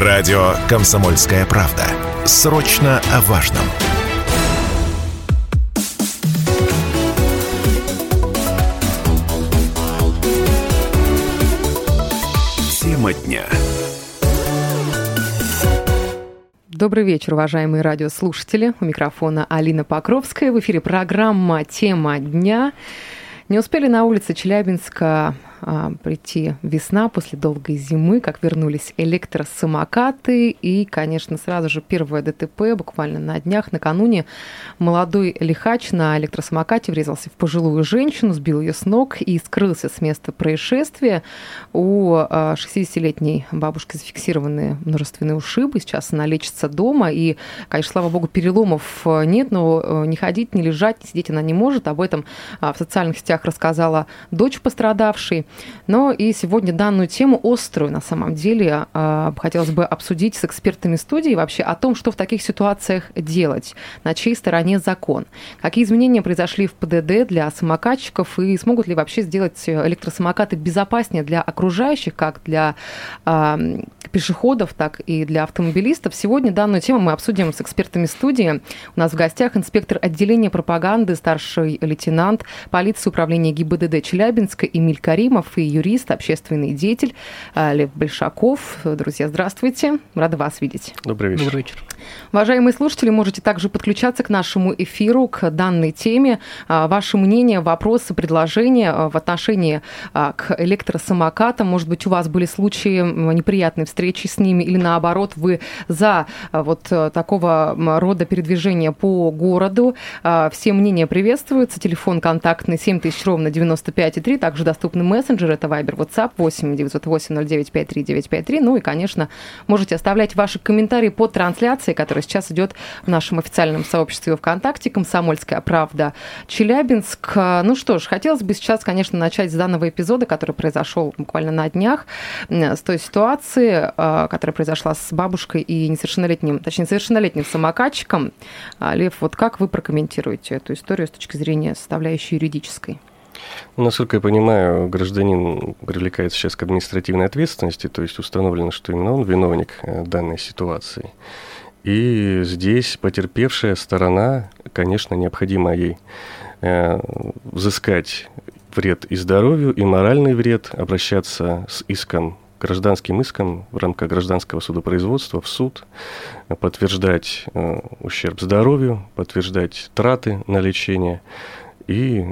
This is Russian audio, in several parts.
Радио «Комсомольская правда». Срочно о важном. Тема дня. Добрый вечер, уважаемые радиослушатели. У микрофона Алина Покровская. В эфире программа «Тема дня». Не успели на улице Челябинска а, прийти весна после долгой зимы, как вернулись электросамокаты. И, конечно, сразу же первое ДТП буквально на днях. Накануне молодой лихач на электросамокате врезался в пожилую женщину, сбил ее с ног и скрылся с места происшествия. У 60-летней а, бабушки зафиксированы множественные ушибы. Сейчас она лечится дома. И, конечно, слава богу, переломов нет, но э, не ходить, не лежать, не сидеть она не может. Об этом а, в социальных сетях рассказала дочь пострадавшей. Но и сегодня данную тему острую, на самом деле, а, хотелось бы обсудить с экспертами студии вообще о том, что в таких ситуациях делать, на чьей стороне закон, какие изменения произошли в ПДД для самокатчиков и смогут ли вообще сделать электросамокаты безопаснее для окружающих, как для э, пешеходов, так и для автомобилистов. Сегодня данную тему мы обсудим с экспертами студии. У нас в гостях инспектор отделения пропаганды, старший лейтенант полиции управления ГИБДД Челябинска Эмиль Каримов Ефремов и юрист, общественный деятель а, Лев Большаков. Друзья, здравствуйте. Рада вас видеть. Добрый вечер. Добрый вечер. Уважаемые слушатели, можете также подключаться к нашему эфиру, к данной теме. А, ваше мнение, вопросы, предложения а, в отношении к электросамокатам. Может быть, у вас были случаи неприятной встречи с ними или наоборот, вы за вот такого рода передвижения по городу. Все мнения приветствуются. Телефон контактный 7000 ровно 95,3. Также доступны мессенджеры мессенджеры, это Viber, WhatsApp 8 908 09 53 953. Ну и, конечно, можете оставлять ваши комментарии под трансляцией, которая сейчас идет в нашем официальном сообществе ВКонтакте «Комсомольская правда Челябинск». Ну что ж, хотелось бы сейчас, конечно, начать с данного эпизода, который произошел буквально на днях, с той ситуации, а, которая произошла с бабушкой и несовершеннолетним, точнее, совершеннолетним самокатчиком. А, Лев, вот как вы прокомментируете эту историю с точки зрения составляющей юридической? Насколько я понимаю, гражданин привлекается сейчас к административной ответственности, то есть установлено, что именно он виновник э, данной ситуации. И здесь потерпевшая сторона, конечно, необходимо ей э, взыскать вред и здоровью, и моральный вред, обращаться с иском гражданским иском в рамках гражданского судопроизводства в суд, подтверждать э, ущерб здоровью, подтверждать траты на лечение и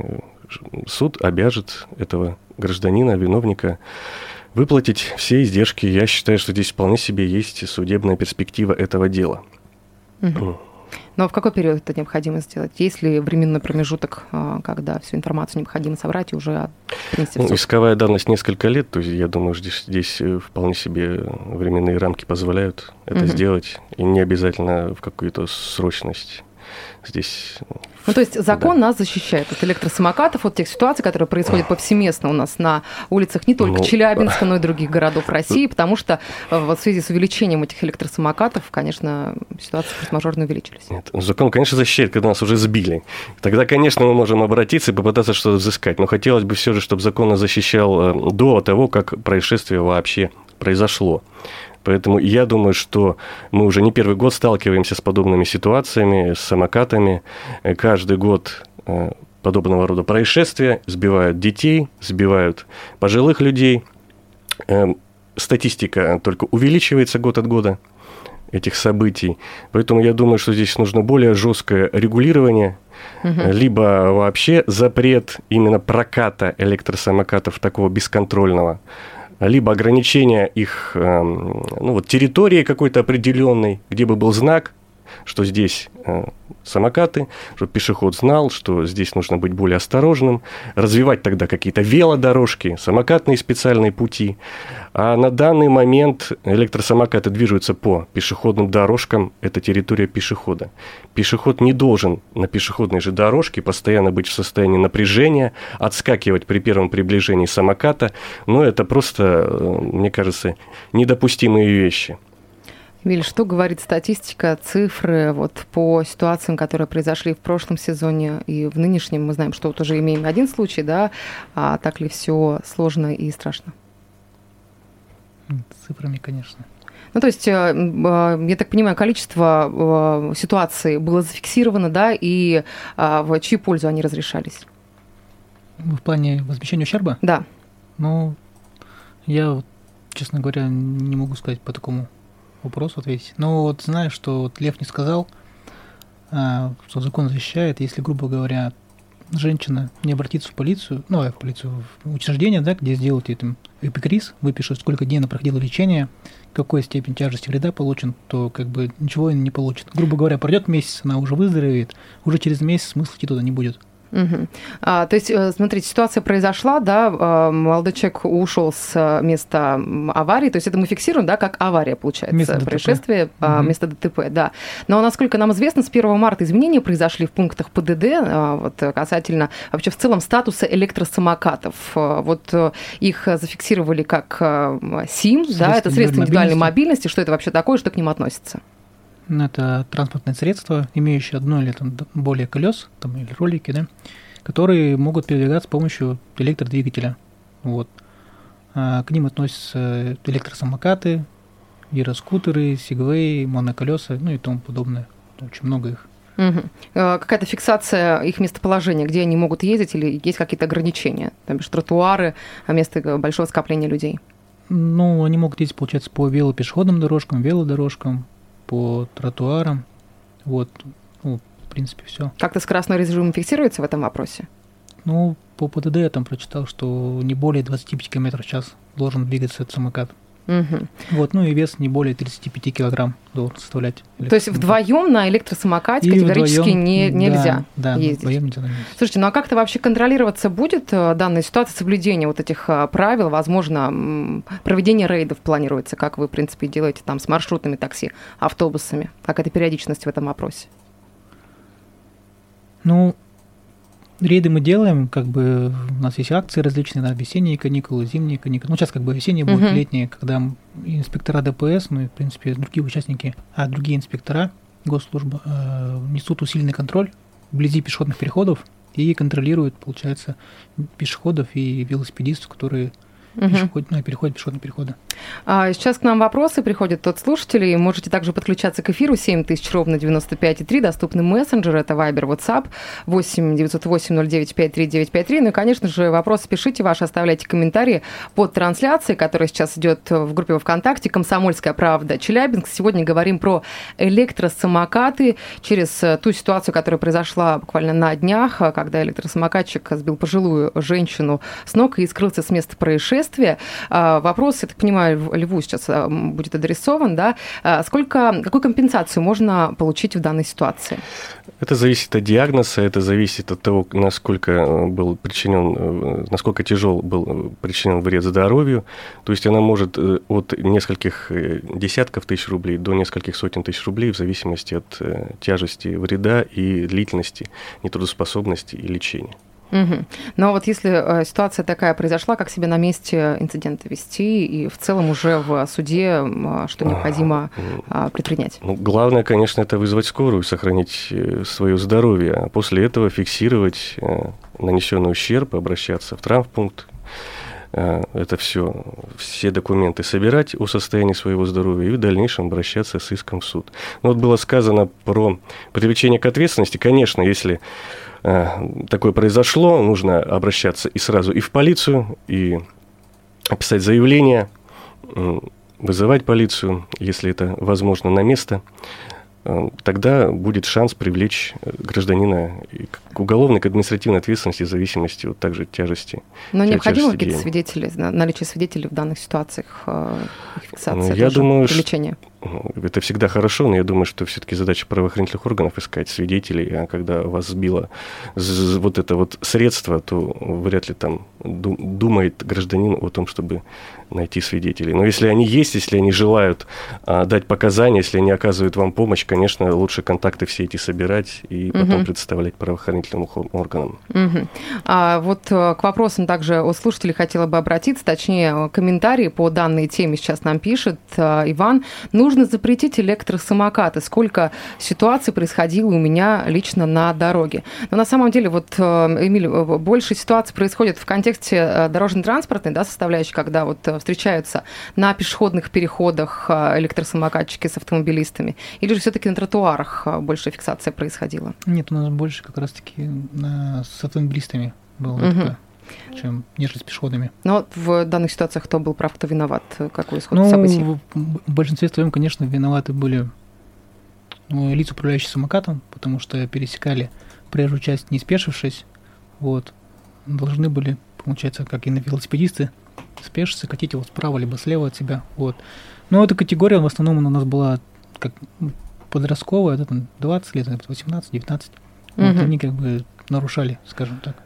суд обяжет этого гражданина, виновника выплатить все издержки. Я считаю, что здесь вполне себе есть судебная перспектива этого дела. Угу. Но в какой период это необходимо сделать? Есть ли временной промежуток, а, когда всю информацию необходимо собрать и уже принести ну, Исковая давность несколько лет, то есть я думаю, здесь, здесь э, вполне себе временные рамки позволяют это угу. сделать, и не обязательно в какую-то срочность здесь ну, то есть закон да. нас защищает от электросамокатов, от тех ситуаций, которые происходят повсеместно у нас на улицах не только ну, Челябинска, но и других городов России, потому что э, в связи с увеличением этих электросамокатов, конечно, ситуации форс-мажорно увеличились. Нет, закон, конечно, защищает, когда нас уже сбили. Тогда, конечно, мы можем обратиться и попытаться что-то взыскать. Но хотелось бы все же, чтобы закон нас защищал э, до того, как происшествие вообще произошло. Поэтому я думаю, что мы уже не первый год сталкиваемся с подобными ситуациями, с самокатами. Э, каждый год э, подобного рода происшествия сбивают детей, сбивают пожилых людей. Э, статистика только увеличивается год от года этих событий. Поэтому я думаю, что здесь нужно более жесткое регулирование, угу. либо вообще запрет именно проката электросамокатов такого бесконтрольного либо ограничение их эм, ну, вот, территории какой-то определенной, где бы был знак, что здесь э, самокаты, чтобы пешеход знал, что здесь нужно быть более осторожным, развивать тогда какие-то велодорожки, самокатные специальные пути. А на данный момент электросамокаты движутся по пешеходным дорожкам, это территория пешехода. Пешеход не должен на пешеходной же дорожке постоянно быть в состоянии напряжения, отскакивать при первом приближении самоката, но это просто, э, мне кажется, недопустимые вещи. Виль, что говорит статистика, цифры вот по ситуациям, которые произошли в прошлом сезоне и в нынешнем? Мы знаем, что вот уже имеем один случай, да, а так ли все сложно и страшно? Цифрами, конечно. Ну, то есть, я так понимаю, количество ситуаций было зафиксировано, да, и в чью пользу они разрешались? В плане возмещения ущерба? Да. Ну, я, честно говоря, не могу сказать по такому вопросу ответить. Но вот знаю, что вот Лев не сказал, а, что закон защищает, если, грубо говоря, женщина не обратится в полицию, ну, а в полицию, в учреждение, да, где сделают ей там эпикриз, выпишут, сколько дней она проходила лечение, какой степень тяжести вреда получен, то как бы ничего не получит. Грубо говоря, пройдет месяц, она уже выздоровеет, уже через месяц смысла идти туда не будет. Угу. А, то есть, э, смотрите, ситуация произошла, да, а, молодой человек ушел с э, места аварии, то есть это мы фиксируем, да, как авария, получается, место происшествие, ДТП. Угу. место ДТП, да. Но, насколько нам известно, с 1 марта изменения произошли в пунктах ПДД, а, вот касательно вообще в целом статуса электросамокатов. Вот их зафиксировали как СИМ, да, это средство индивидуальной мобильности. мобильности, что это вообще такое, что к ним относится? Это транспортное средство, имеющее одно или там, более колес, там, или ролики, да, которые могут передвигаться с помощью электродвигателя. Вот. А к ним относятся электросамокаты, гироскутеры, сигвей, моноколеса, ну и тому подобное. Очень много их. Угу. Какая-то фиксация их местоположения, где они могут ездить, или есть какие-то ограничения? Там же тротуары, а место большого скопления людей? Ну, они могут ездить, получается, по велопешеходным дорожкам, велодорожкам, по тротуарам. Вот, ну, в принципе, все. Как-то скоростной режим фиксируется в этом вопросе? Ну, по ПДД я там прочитал, что не более 25 км в час должен двигаться этот самокат. Угу. Вот, ну и вес не более 35 килограмм должен составлять. То есть вдвоем на электросамокате и категорически вдвоем, не, нельзя да, ездить? Да, вдвоем нельзя Слушайте, ну а как-то вообще контролироваться будет э, данная ситуация соблюдения вот этих э, правил? Возможно, проведение рейдов планируется, как вы, в принципе, делаете там с маршрутными такси, автобусами? Как это периодичность в этом вопросе? Ну, Рейды мы делаем, как бы у нас есть акции различные, да, весенние каникулы, зимние каникулы. Ну, сейчас как бы весенние будут, uh-huh. летние, когда инспектора ДПС, ну и, в принципе, другие участники, а другие инспектора госслужбы э, несут усиленный контроль вблизи пешеходных переходов и контролируют, получается, пешеходов и велосипедистов, которые угу. пешеход, ну, переходят пешеходные переходы. А сейчас к нам вопросы приходят от слушателей. Можете также подключаться к эфиру 7000 ровно 95,3. Доступны мессенджеры. Это Viber, WhatsApp 8 908 09 53 Ну и, конечно же, вопросы пишите ваши, оставляйте комментарии под трансляцией, которая сейчас идет в группе ВКонтакте «Комсомольская правда Челябинск». Сегодня говорим про электросамокаты через ту ситуацию, которая произошла буквально на днях, когда электросамокатчик сбил пожилую женщину с ног и скрылся с места происшествия. А, вопрос, я так понимаю, Льву сейчас э, будет адресован, да, э, сколько, какую компенсацию можно получить в данной ситуации? Это зависит от диагноза, это зависит от того, насколько э, был причинен, насколько тяжел был причинен вред здоровью. То есть она может от нескольких десятков тысяч рублей до нескольких сотен тысяч рублей в зависимости от тяжести вреда и длительности нетрудоспособности и лечения. Угу. Но вот если э, ситуация такая произошла, как себя на месте инцидента вести и в целом уже в суде, а, что необходимо а, предпринять? Ну, главное, конечно, это вызвать скорую, сохранить э, свое здоровье, а после этого фиксировать э, нанесенный ущерб, обращаться в травмпункт, это все, все документы собирать о состоянии своего здоровья и в дальнейшем обращаться с иском в суд. Ну, вот было сказано про привлечение к ответственности. Конечно, если Э, такое произошло, нужно обращаться и сразу и в полицию, и писать заявление, вызывать полицию, если это возможно, на место. Э, тогда будет шанс привлечь э, гражданина к уголовной, к административной ответственности в зависимости от также тяжести. Но необходимо какие-то свидетели, наличие свидетелей в данных ситуациях, их фиксация, ну, я думаю, привлечение? Это всегда хорошо, но я думаю, что все-таки задача правоохранительных органов искать свидетелей, а когда вас сбило вот это вот средство, то вряд ли там думает гражданин о том, чтобы найти свидетелей. Но если они есть, если они желают а, дать показания, если они оказывают вам помощь, конечно, лучше контакты все эти собирать и потом угу. представлять правоохранительным органам. Угу. А вот э, к вопросам также от слушателей хотела бы обратиться, точнее, комментарии по данной теме сейчас нам пишет э, Иван. Нужно нужно запретить электросамокаты. Сколько ситуаций происходило у меня лично на дороге. Но на самом деле, вот, э, Эмиль, э, больше ситуаций происходит в контексте э, дорожно-транспортной да, составляющей, когда вот встречаются на пешеходных переходах электросамокатчики с автомобилистами, или же все-таки на тротуарах больше фиксация происходила? Нет, у нас больше как раз-таки с автомобилистами было угу. такое чем нежели с пешеходами. Но в данных ситуациях кто был прав, кто виноват? Какой исход ну, событий? В большинстве своем, конечно, виноваты были ну, лица, управляющие самокатом, потому что пересекали проезжую часть, не спешившись. Вот. Должны были, получается, как и на велосипедисты, спешиться, катить его справа либо слева от себя. Вот. Но эта категория в основном у нас была как подростковая, это там 20 лет, 18, 19. Угу. Вот они как бы нарушали, скажем так.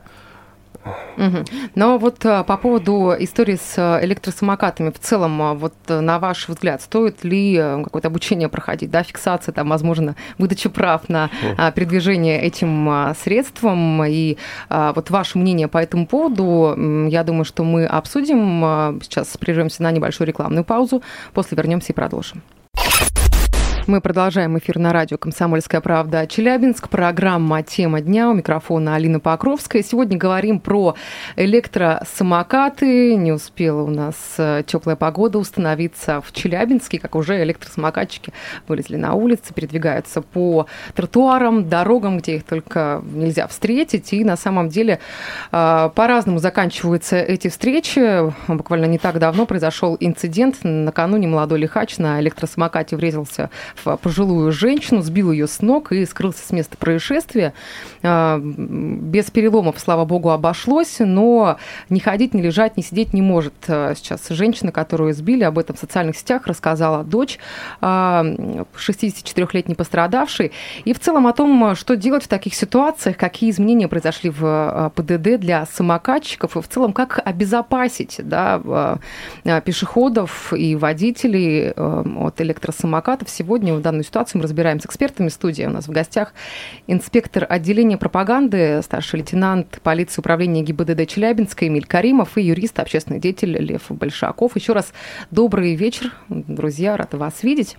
Угу. Но вот а, по поводу истории с а, электросамокатами в целом, а, вот на ваш взгляд, стоит ли какое-то обучение проходить, да, фиксация, там, возможно, выдача прав на а, передвижение этим средством, и а, вот ваше мнение по этому поводу, я думаю, что мы обсудим, сейчас прервемся на небольшую рекламную паузу, после вернемся и продолжим. Мы продолжаем эфир на радио «Комсомольская правда» Челябинск. Программа «Тема дня». У микрофона Алина Покровская. Сегодня говорим про электросамокаты. Не успела у нас э, теплая погода установиться в Челябинске, как уже электросамокатчики вылезли на улицы, передвигаются по тротуарам, дорогам, где их только нельзя встретить. И на самом деле э, по-разному заканчиваются эти встречи. Буквально не так давно произошел инцидент. Накануне молодой лихач на электросамокате врезался пожилую женщину, сбил ее с ног и скрылся с места происшествия. А, без переломов, слава богу, обошлось, но не ходить, не лежать, не сидеть не может а, сейчас женщина, которую сбили. Об этом в социальных сетях рассказала дочь 64-летней а, пострадавшей. И в целом о том, что делать в таких ситуациях, какие изменения произошли в ПДД для самокатчиков, и в целом как обезопасить да, пешеходов и водителей от электросамокатов. Сегодня сегодня в данную ситуацию мы разбираем с экспертами студии. У нас в гостях инспектор отделения пропаганды, старший лейтенант полиции управления ГИБДД Челябинска Эмиль Каримов и юрист, общественный деятель Лев Большаков. Еще раз добрый вечер, друзья, рада вас видеть.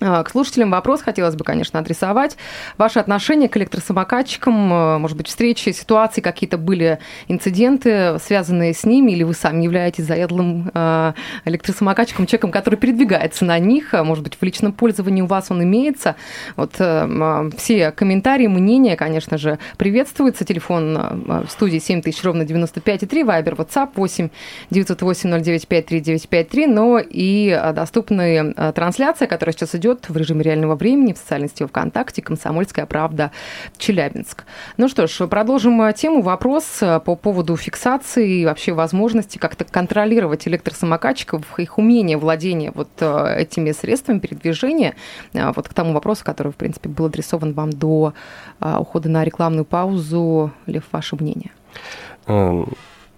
А, к слушателям вопрос хотелось бы, конечно, адресовать. Ваше отношение к электросамокатчикам, э, может быть, встречи, ситуации, какие-то были инциденты, связанные с ними, или вы сами являетесь заядлым э, электросамокатчиком, человеком, который передвигается на них, а, может быть, в личном пользовании у вас он имеется. Вот э, все комментарии, мнения, конечно же, приветствуются. Телефон в студии 7000 ровно 95,3, Вайбер, WhatsApp 8 908 095 3953, но и доступная трансляция, которая сейчас идет идет в режиме реального времени в социальной сети ВКонтакте «Комсомольская правда. Челябинск». Ну что ж, продолжим э, тему. Вопрос э, по поводу фиксации и вообще возможности как-то контролировать электросамокатчиков, их умение владения вот э, этими средствами передвижения. Вот к тому вопросу, который, в принципе, был адресован вам до ухода на рекламную паузу. Лев, ваше мнение?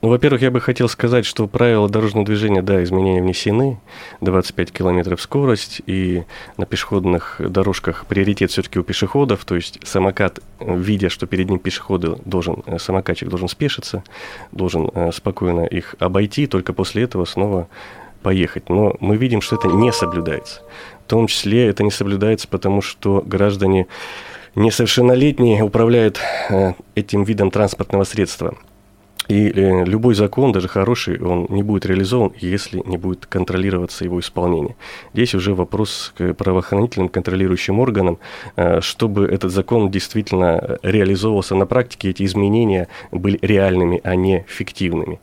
Ну, во-первых, я бы хотел сказать, что правила дорожного движения, да, изменения внесены, 25 километров скорость, и на пешеходных дорожках приоритет все-таки у пешеходов, то есть самокат, видя, что перед ним пешеходы должен, э, самокатчик должен спешиться, должен э, спокойно их обойти, только после этого снова поехать. Но мы видим, что это не соблюдается. В том числе это не соблюдается, потому что граждане несовершеннолетние управляют э, этим видом транспортного средства – и э, любой закон, даже хороший, он не будет реализован, если не будет контролироваться его исполнение. Здесь уже вопрос к правоохранительным контролирующим органам, э, чтобы этот закон действительно реализовывался на практике, эти изменения были реальными, а не фиктивными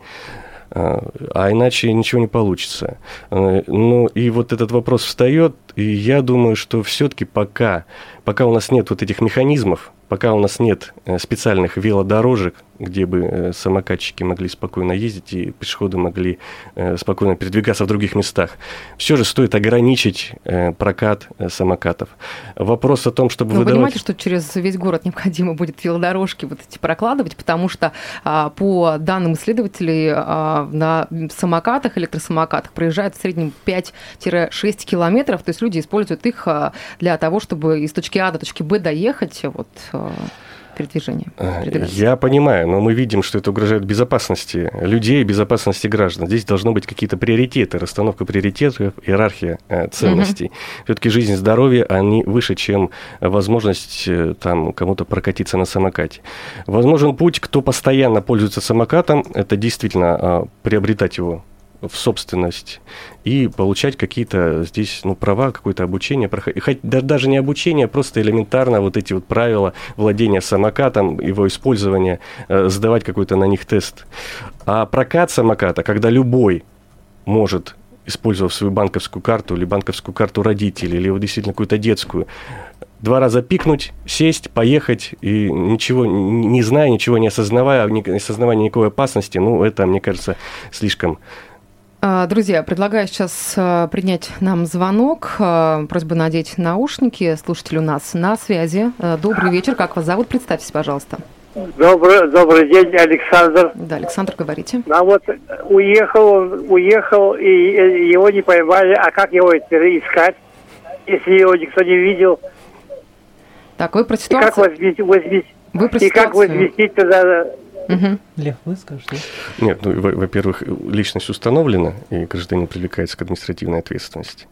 э, а иначе ничего не получится. Ну и вот этот вопрос встает, и я думаю, что все-таки пока, пока у нас нет вот этих механизмов, пока у нас нет специальных велодорожек, где бы э, самокатчики могли спокойно ездить и пешеходы могли э, спокойно передвигаться в других местах. Все же стоит ограничить э, прокат самокатов. Вопрос о том, чтобы Вы выдавать... понимаете, что через весь город необходимо будет велодорожки вот эти прокладывать, потому что а, по данным исследователей а, на самокатах, электросамокатах проезжают в среднем 5-6 километров, то есть люди используют их а, для того, чтобы из точки А до точки Б доехать. Вот, передвижения. Я понимаю, но мы видим, что это угрожает безопасности людей, безопасности граждан. Здесь должны быть какие-то приоритеты, расстановка приоритетов, иерархия ценностей. Угу. Все-таки жизнь и здоровье, они выше, чем возможность там кому-то прокатиться на самокате. Возможен путь, кто постоянно пользуется самокатом, это действительно приобретать его в собственность и получать какие-то здесь ну, права, какое-то обучение. Хоть даже не обучение, а просто элементарно вот эти вот правила владения самокатом, его использования, э, сдавать какой-то на них тест. А прокат самоката, когда любой может использовав свою банковскую карту или банковскую карту родителей, или вот действительно какую-то детскую, два раза пикнуть, сесть, поехать, и ничего не зная, ничего не осознавая, не осознавая никакой опасности, ну, это, мне кажется, слишком друзья, предлагаю сейчас а, принять нам звонок. А, просьба надеть наушники. Слушатель у нас на связи. Добрый вечер. Как вас зовут? Представьтесь, пожалуйста. Добрый, добрый день, Александр. Да, Александр, говорите. А вот уехал, уехал, и его не поймали. А как его искать, если его никто не видел? Так, вы про ситуацию... И как возместить, возместить, вы про и как возместить тогда Угу. Лев, вы скажете? Нет, ну, во-первых, личность установлена, и гражданин привлекается к административной ответственности.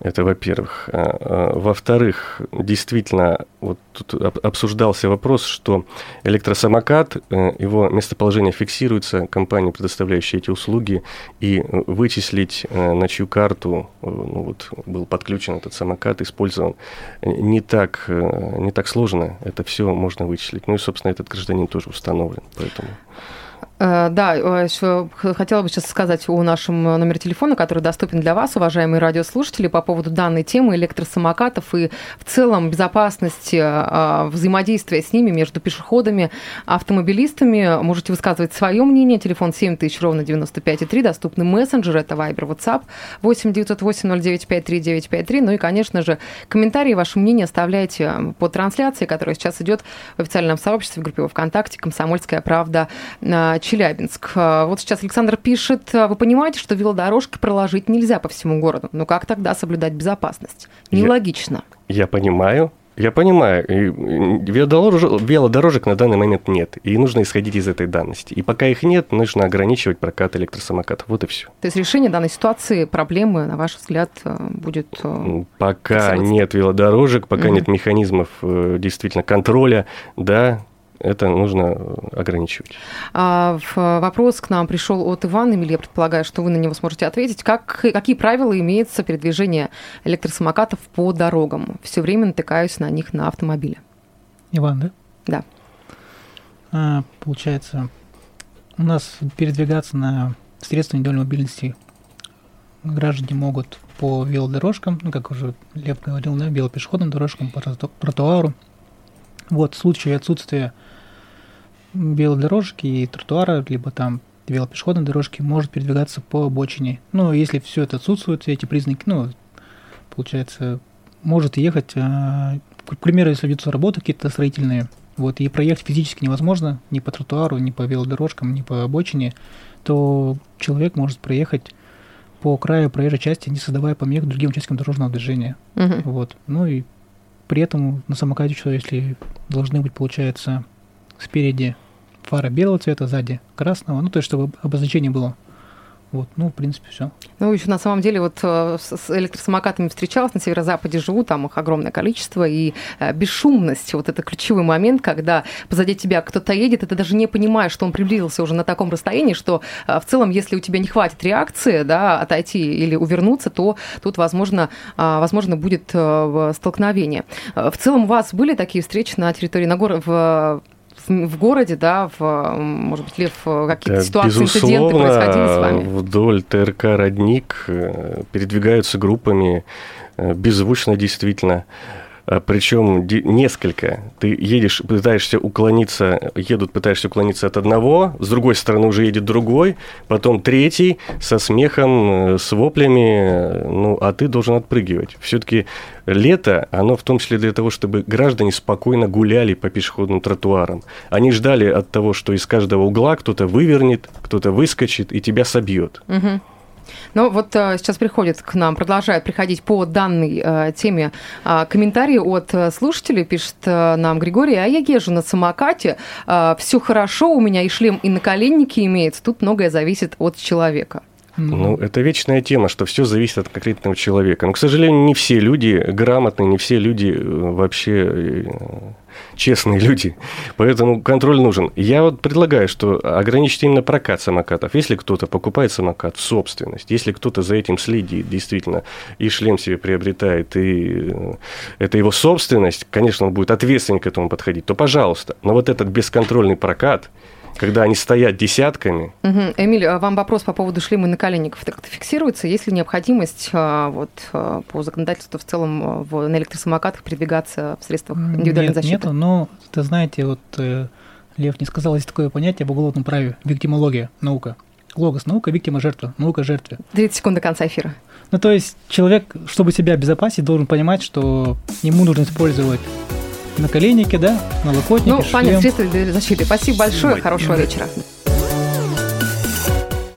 Это во-первых. А, а, во-вторых, действительно, вот тут обсуждался вопрос, что электросамокат, э, его местоположение фиксируется компанией, предоставляющей эти услуги, и вычислить, э, на чью карту э, ну, вот, был подключен этот самокат, использован, не так, не так сложно. Это все можно вычислить. Ну и, собственно, этот гражданин тоже установлен. Поэтому поэтому Э, да, э, еще хотела бы сейчас сказать о нашем номере телефона, который доступен для вас, уважаемые радиослушатели, по поводу данной темы электросамокатов и в целом безопасности э, взаимодействия с ними между пешеходами, автомобилистами. Можете высказывать свое мнение. Телефон 7000, ровно 95,3. Доступны мессенджеры, это Viber, WhatsApp 8 908 0953 953. Ну и, конечно же, комментарии, ваше мнение оставляйте по трансляции, которая сейчас идет в официальном сообществе в группе ВКонтакте «Комсомольская правда» Челябинск. А, вот сейчас Александр пишет, «А вы понимаете, что велодорожки проложить нельзя по всему городу. Но как тогда соблюдать безопасность? Нелогично. Я, я понимаю, я понимаю, велодорожек, велодорожек на данный момент нет, и нужно исходить из этой данности. И пока их нет, нужно ограничивать прокат электросамокатов. Вот и все. То есть решение данной ситуации, проблемы, на ваш взгляд, э, будет... Э, пока нет велодорожек, пока угу. нет механизмов э, действительно контроля, да, это нужно ограничивать. А, вопрос к нам пришел от Ивана Эмиль, я предполагаю, что вы на него сможете ответить. Как, какие правила имеются передвижения электросамокатов по дорогам? Все время натыкаюсь на них на автомобиле. Иван, да? Да. А, получается, у нас передвигаться на средства индивидуальной мобильности граждане могут по велодорожкам, ну, как уже Лев говорил, да, велопешеходным дорожкам, по тротуару. Вот в случае отсутствия велодорожки и тротуара, либо там велопешеходной дорожки может передвигаться по обочине. Ну, если все это отсутствует, все эти признаки, ну, получается, может ехать, а, к примеру, если ведутся работы какие-то строительные, вот, и проехать физически невозможно ни по тротуару, ни по велодорожкам, ни по обочине, то человек может проехать по краю проезжей части, не создавая помех другим участкам дорожного движения. Uh-huh. Вот. Ну и при этом на самокате что, если должны быть, получается, спереди фара белого цвета, сзади красного, ну, то есть, чтобы обозначение было вот, ну, в принципе, все. Ну, еще на самом деле вот э, с электросамокатами встречалась, на северо-западе живу, там их огромное количество, и э, бесшумность, вот это ключевой момент, когда позади тебя кто-то едет, и ты даже не понимаешь, что он приблизился уже на таком расстоянии, что э, в целом, если у тебя не хватит реакции, да, отойти или увернуться, то тут, возможно, возможно будет столкновение. В целом у вас были такие встречи на территории, на гор... в в городе, да, в, может быть, Лев, какие-то да, ситуации, инциденты происходили с вами? вдоль ТРК «Родник» э, передвигаются группами, э, беззвучно действительно. А, Причем несколько. Ты едешь, пытаешься уклониться, едут, пытаешься уклониться от одного, с другой стороны уже едет другой, потом третий со смехом, э, с воплями, ну, а ты должен отпрыгивать. Все-таки лето, оно в том числе для того, чтобы граждане спокойно гуляли по пешеходным тротуарам. Они ждали от того, что из каждого угла кто-то вывернет, кто-то выскочит и тебя собьет. Угу. Ну вот э, сейчас приходит к нам, продолжает приходить по данной э, теме э, комментарии от слушателей. Пишет нам Григорий, а я езжу на самокате, все хорошо, у меня и шлем, и наколенники имеется. Тут многое зависит от человека. Ну, это вечная тема, что все зависит от конкретного человека. Но, к сожалению, не все люди грамотные, не все люди э, вообще э, честные люди. Поэтому контроль нужен. Я вот предлагаю, что ограничить именно прокат самокатов. Если кто-то покупает самокат в собственность, если кто-то за этим следит, действительно, и шлем себе приобретает, и э, это его собственность, конечно, он будет ответственно к этому подходить, то пожалуйста. Но вот этот бесконтрольный прокат, когда они стоят десятками. Угу. Эмиль, а вам вопрос по поводу шлема и наколенников. Так это фиксируется? Есть ли необходимость а, вот, а, по законодательству в целом в, на электросамокатах передвигаться в средствах индивидуальной Нет, защиты? Нету, но, ты знаете, вот э, Лев не сказал, есть такое понятие в уголовном праве – виктимология, наука. Логос – наука, виктима – жертва, наука – жертве. 30 секунд до конца эфира. Ну, то есть человек, чтобы себя обезопасить, должен понимать, что ему нужно использовать наколенники, да, налокотники, Ну, шлем. понятно, средства для защиты. Спасибо большое, Спасибо. хорошего вечера.